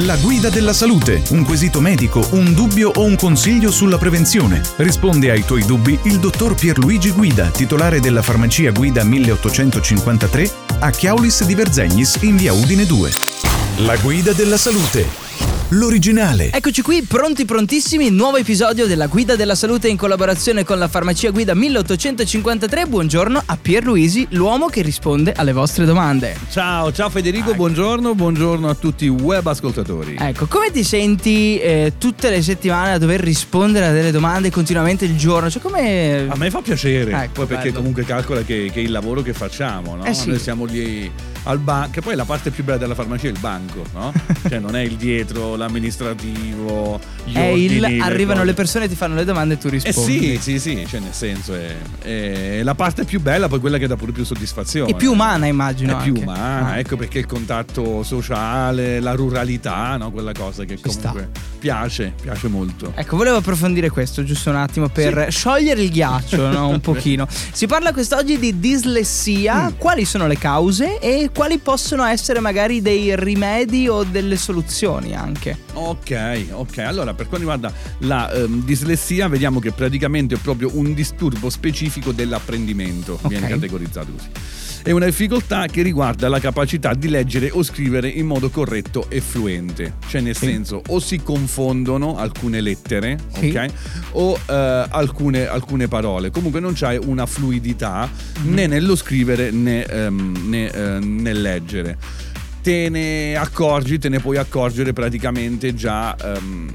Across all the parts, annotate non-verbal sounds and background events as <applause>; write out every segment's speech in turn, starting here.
La guida della salute, un quesito medico, un dubbio o un consiglio sulla prevenzione. Risponde ai tuoi dubbi il dottor Pierluigi Guida, titolare della farmacia Guida 1853 a Chiaulis di Verzegnis in via Udine 2. La guida della salute l'originale. Eccoci qui, pronti prontissimi, nuovo episodio della Guida della Salute in collaborazione con la farmacia Guida 1853. Buongiorno a Pierluisi, l'uomo che risponde alle vostre domande. Ciao, ciao Federico, ecco. buongiorno, buongiorno a tutti i web ascoltatori. Ecco, come ti senti eh, tutte le settimane a dover rispondere a delle domande continuamente il giorno? Cioè, come... A me fa piacere, ecco, poi perché bello. comunque calcola che, che, è il lavoro che facciamo, no? Eh sì. Noi siamo lì al banco, che poi la parte più bella della farmacia è il banco, no? <laughs> cioè non è il dietro, l'amministrativo, gli è ordini, il, le arrivano cose. le persone, ti fanno le domande e tu rispondi. Eh sì, sì, sì, cioè nel senso è, è, la parte più bella, poi quella che dà pure più soddisfazione. E più umana immagino. È più umana, ah. ecco perché il contatto sociale, la ruralità, no? quella cosa che Ci comunque sta. piace, piace molto. Ecco, volevo approfondire questo giusto un attimo per sì. sciogliere il ghiaccio no? un <laughs> pochino. Si parla quest'oggi di dislessia, mm. quali sono le cause e quali possono essere magari dei rimedi o delle soluzioni anche. Ok, ok. Allora, per quanto riguarda la um, dislessia, vediamo che praticamente è proprio un disturbo specifico dell'apprendimento, okay. viene categorizzato così. È una difficoltà che riguarda la capacità di leggere o scrivere in modo corretto e fluente, cioè nel sì. senso o si confondono alcune lettere, sì. ok? O uh, alcune, alcune, parole. Comunque non c'è una fluidità mm-hmm. né nello scrivere né, um, né uh, nel leggere te ne accorgi, te ne puoi accorgere praticamente già um,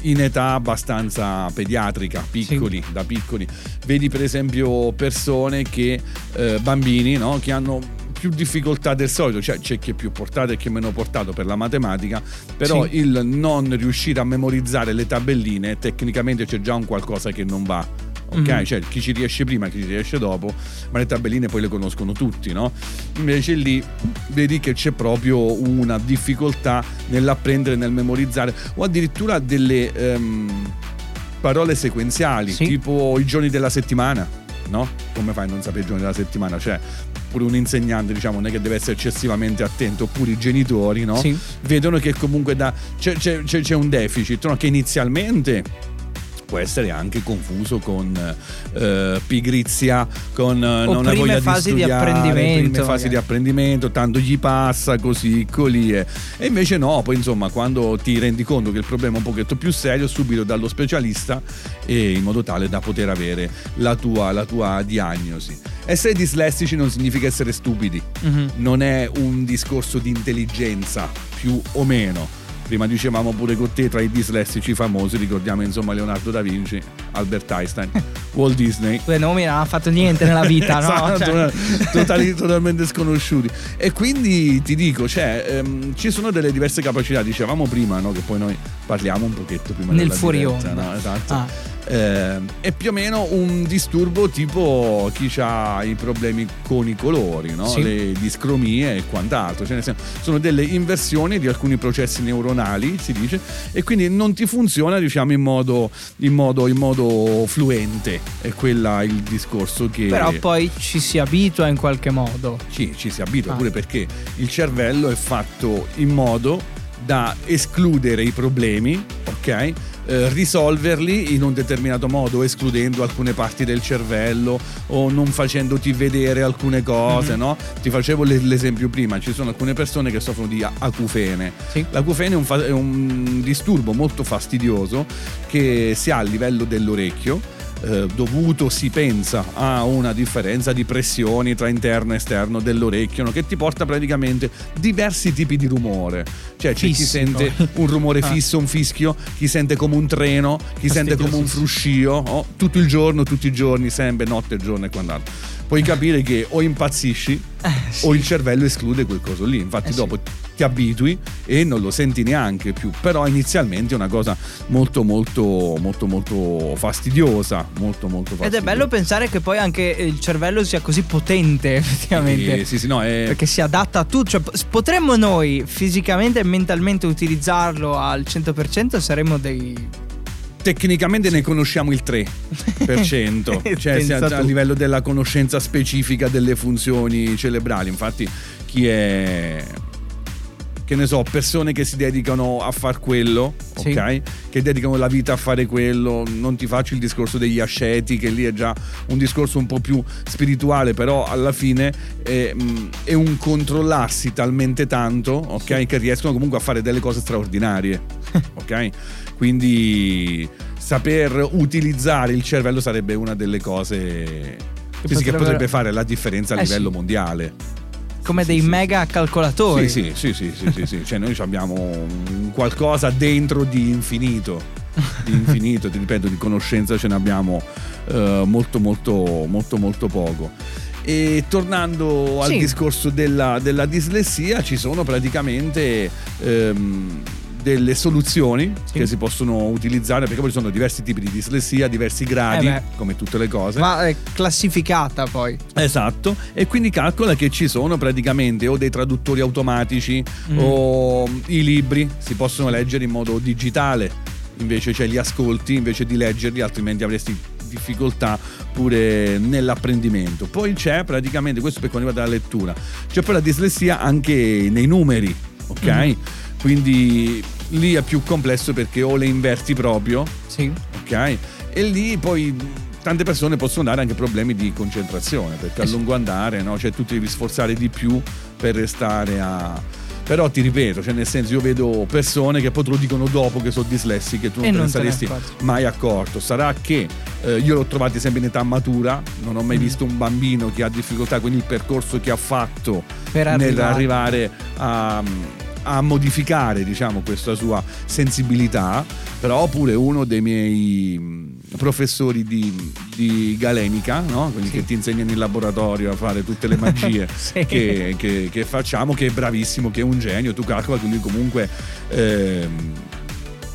in età abbastanza pediatrica, piccoli, sì. da piccoli. Vedi per esempio persone che, eh, bambini, no? che hanno più difficoltà del solito, cioè c'è chi è più portato e chi è meno portato per la matematica, però sì. il non riuscire a memorizzare le tabelline tecnicamente c'è già un qualcosa che non va ok? Mm-hmm. Cioè chi ci riesce prima, chi ci riesce dopo, ma le tabelline poi le conoscono tutti, no? Invece lì vedi che c'è proprio una difficoltà nell'apprendere, nel memorizzare o addirittura delle um, parole sequenziali, sì. tipo i giorni della settimana. No? Come fai a non sapere i giorni della settimana? Cioè, pure un insegnante, diciamo, non è che deve essere eccessivamente attento, oppure i genitori, no? Sì. Vedono che comunque da, c'è, c'è, c'è, un deficit, no? Che inizialmente può essere anche confuso con eh, pigrizia, con eh, non hai voglia fasi di studiare, di apprendimento, prime fasi di apprendimento, tanto gli passa così, così e invece no, poi insomma quando ti rendi conto che il problema è un pochetto più serio, subito dallo specialista e in modo tale da poter avere la tua, la tua diagnosi. Essere dislessici non significa essere stupidi, mm-hmm. non è un discorso di intelligenza più o meno prima dicevamo pure con te tra i dislessici famosi ricordiamo insomma Leonardo da Vinci Albert Einstein <laughs> Walt Disney quei nomi non hanno fatto niente nella vita no? <laughs> esatto, cioè. totali, totalmente sconosciuti e quindi ti dico cioè, ehm, ci sono delle diverse capacità dicevamo prima no? che poi noi parliamo un pochetto prima nel fuori diretta, no? esatto ah eh, è più o meno un disturbo tipo chi ha i problemi con i colori, no? sì. le discromie e quant'altro. Cioè, senso, sono delle inversioni di alcuni processi neuronali, si dice, e quindi non ti funziona diciamo, in, modo, in, modo, in modo fluente. È quello il discorso che... Però poi ci si abitua in qualche modo. Sì, ci si abitua ah. pure perché il cervello è fatto in modo da escludere i problemi, ok? Eh, risolverli in un determinato modo, escludendo alcune parti del cervello o non facendoti vedere alcune cose, mm-hmm. no? Ti facevo l'esempio prima, ci sono alcune persone che soffrono di acufene. Sì. L'acufene è un, fa- è un disturbo molto fastidioso che si ha a livello dell'orecchio eh, dovuto si pensa a una differenza di pressioni tra interno e esterno dell'orecchio no? che ti porta praticamente diversi tipi di rumore cioè c'è chi sente un rumore <laughs> ah. fisso un fischio chi sente come un treno chi sente come un fruscio oh, tutto il giorno tutti i giorni sempre notte giorno e quant'altro puoi capire che o impazzisci eh, sì. o il cervello esclude quel coso lì infatti eh, dopo sì ti abitui e non lo senti neanche più, però inizialmente è una cosa molto molto molto molto fastidiosa, molto molto fastidiosa. Ed è bello pensare che poi anche il cervello sia così potente <laughs> effettivamente. Sì, sì, sì no, è... Perché si adatta a tutto, cioè, potremmo noi fisicamente e mentalmente utilizzarlo al 100%, saremmo dei tecnicamente ne conosciamo il 3%, <laughs> cioè a, a livello della conoscenza specifica delle funzioni cerebrali. Infatti chi è che ne so, persone che si dedicano a far quello, Sì. ok? Che dedicano la vita a fare quello. Non ti faccio il discorso degli asceti, che lì è già un discorso un po' più spirituale, però alla fine è, mh, è un controllarsi talmente tanto, ok? Che riescono comunque a fare delle cose straordinarie, <laughs> ok? Quindi saper utilizzare il cervello sarebbe una delle cose che, sì, che potrebbe- potrebbe fare la differenza a Eh, livello sì. mondiale. Come dei mega calcolatori. Sì, sì, sì, sì, sì, sì. Cioè noi abbiamo qualcosa dentro di infinito, di infinito, ti ripeto, di conoscenza ce ne abbiamo eh, molto, molto, molto, molto poco. E tornando al discorso della, della dislessia, ci sono praticamente ehm, delle soluzioni Sì. che si possono utilizzare perché poi ci sono diversi tipi di dislessia, diversi gradi, Eh come tutte le cose. Ma è classificata poi. Esatto, e quindi calcola che ci sono praticamente o dei traduttori automatici Mm. o i libri si possono leggere in modo digitale, invece cioè li ascolti invece di leggerli, altrimenti avresti difficoltà pure nell'apprendimento. Poi c'è praticamente, questo per quanto riguarda la lettura, c'è poi la dislessia anche nei numeri, ok? Mm. Quindi lì è più complesso perché o le inverti proprio, Sì. ok? E lì poi tante persone possono dare anche problemi di concentrazione perché a Eh lungo andare no? cioè, tu ti devi sforzare di più per restare a però ti ripeto cioè nel senso io vedo persone che poi te lo dicono dopo che sono dislessiche tu non te non te saresti mai accorto sarà che eh, io l'ho trovato sempre in età matura non ho mai Mm. visto un bambino che ha difficoltà quindi il percorso che ha fatto Per arrivare. nell'arrivare a, a modificare diciamo questa sua sensibilità però pure uno dei miei mh, professori di, di galenica no? quelli Sì. che ti insegnano in laboratorio a fare tutte le magie <laughs> Sì. che, che- che facciamo che è bravissimo che è un genio tu calcola che lui comunque ehm,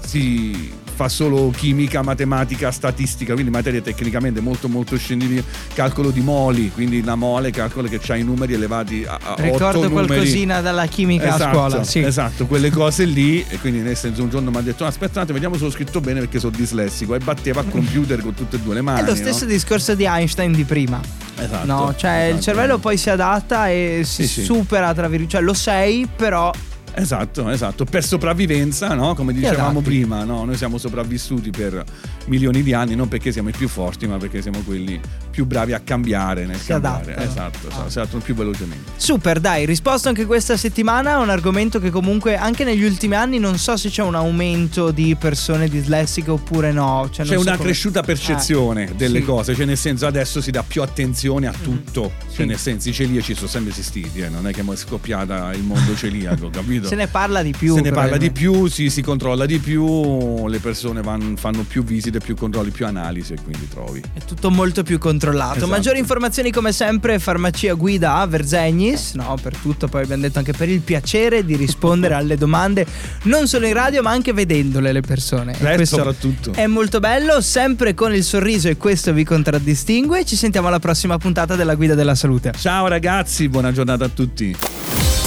si fa solo chimica, matematica, statistica, quindi materie tecnicamente molto molto scientifiche, calcolo di moli, quindi la mole calcola che ha i numeri elevati a, a Ricordo numeri. qualcosina dalla chimica Esatto, a scuola. Sì. esatto, quelle cose lì e quindi nel senso un giorno mi ha detto "No, aspetta un attimo, vediamo se l'ho scritto bene perché sono dislessico e batteva a computer con tutte e due le mani È lo stesso no? discorso di Einstein di prima. esatto, No, cioè il esatto. cervello poi si adatta e si sì. supera, tra virgolette. Cioè lo sei, però Esatto, esatto, per sopravvivenza, no? come dicevamo adatti. prima, no? noi siamo sopravvissuti per milioni di anni, non perché siamo i più forti, ma perché siamo quelli più bravi a cambiare nel Si cambiare. adattano. Esatto, Ah. si adattano più velocemente. Super, dai, risposto anche questa settimana a un argomento che comunque anche negli ultimi anni non so se c'è un aumento di persone dislessiche oppure no. Cioè, C'è so una come- cresciuta percezione Eh, delle sì. cose, cioè nel senso adesso si dà più attenzione a tutto, Sì. cioè nel senso i celiaci sono sempre esistiti, eh, non è che è scoppiata il mondo <laughs> celiaco, capito? Se ne parla di più. Se ne parla di più, si, si controlla di più, le persone van- fanno più visite, più controlli, più analisi e quindi trovi. È tutto molto più controllato. Esatto. Maggiori informazioni come sempre farmacia guida a Verzegnis, no, per tutto, poi abbiamo detto anche per il piacere di rispondere <laughs> alle domande non solo in radio ma anche vedendole le persone. E Eh, questo soprattutto. È molto bello, sempre con il sorriso e questo vi contraddistingue. Ci sentiamo alla prossima puntata della Guida della Salute. Ciao ragazzi, buona giornata a tutti.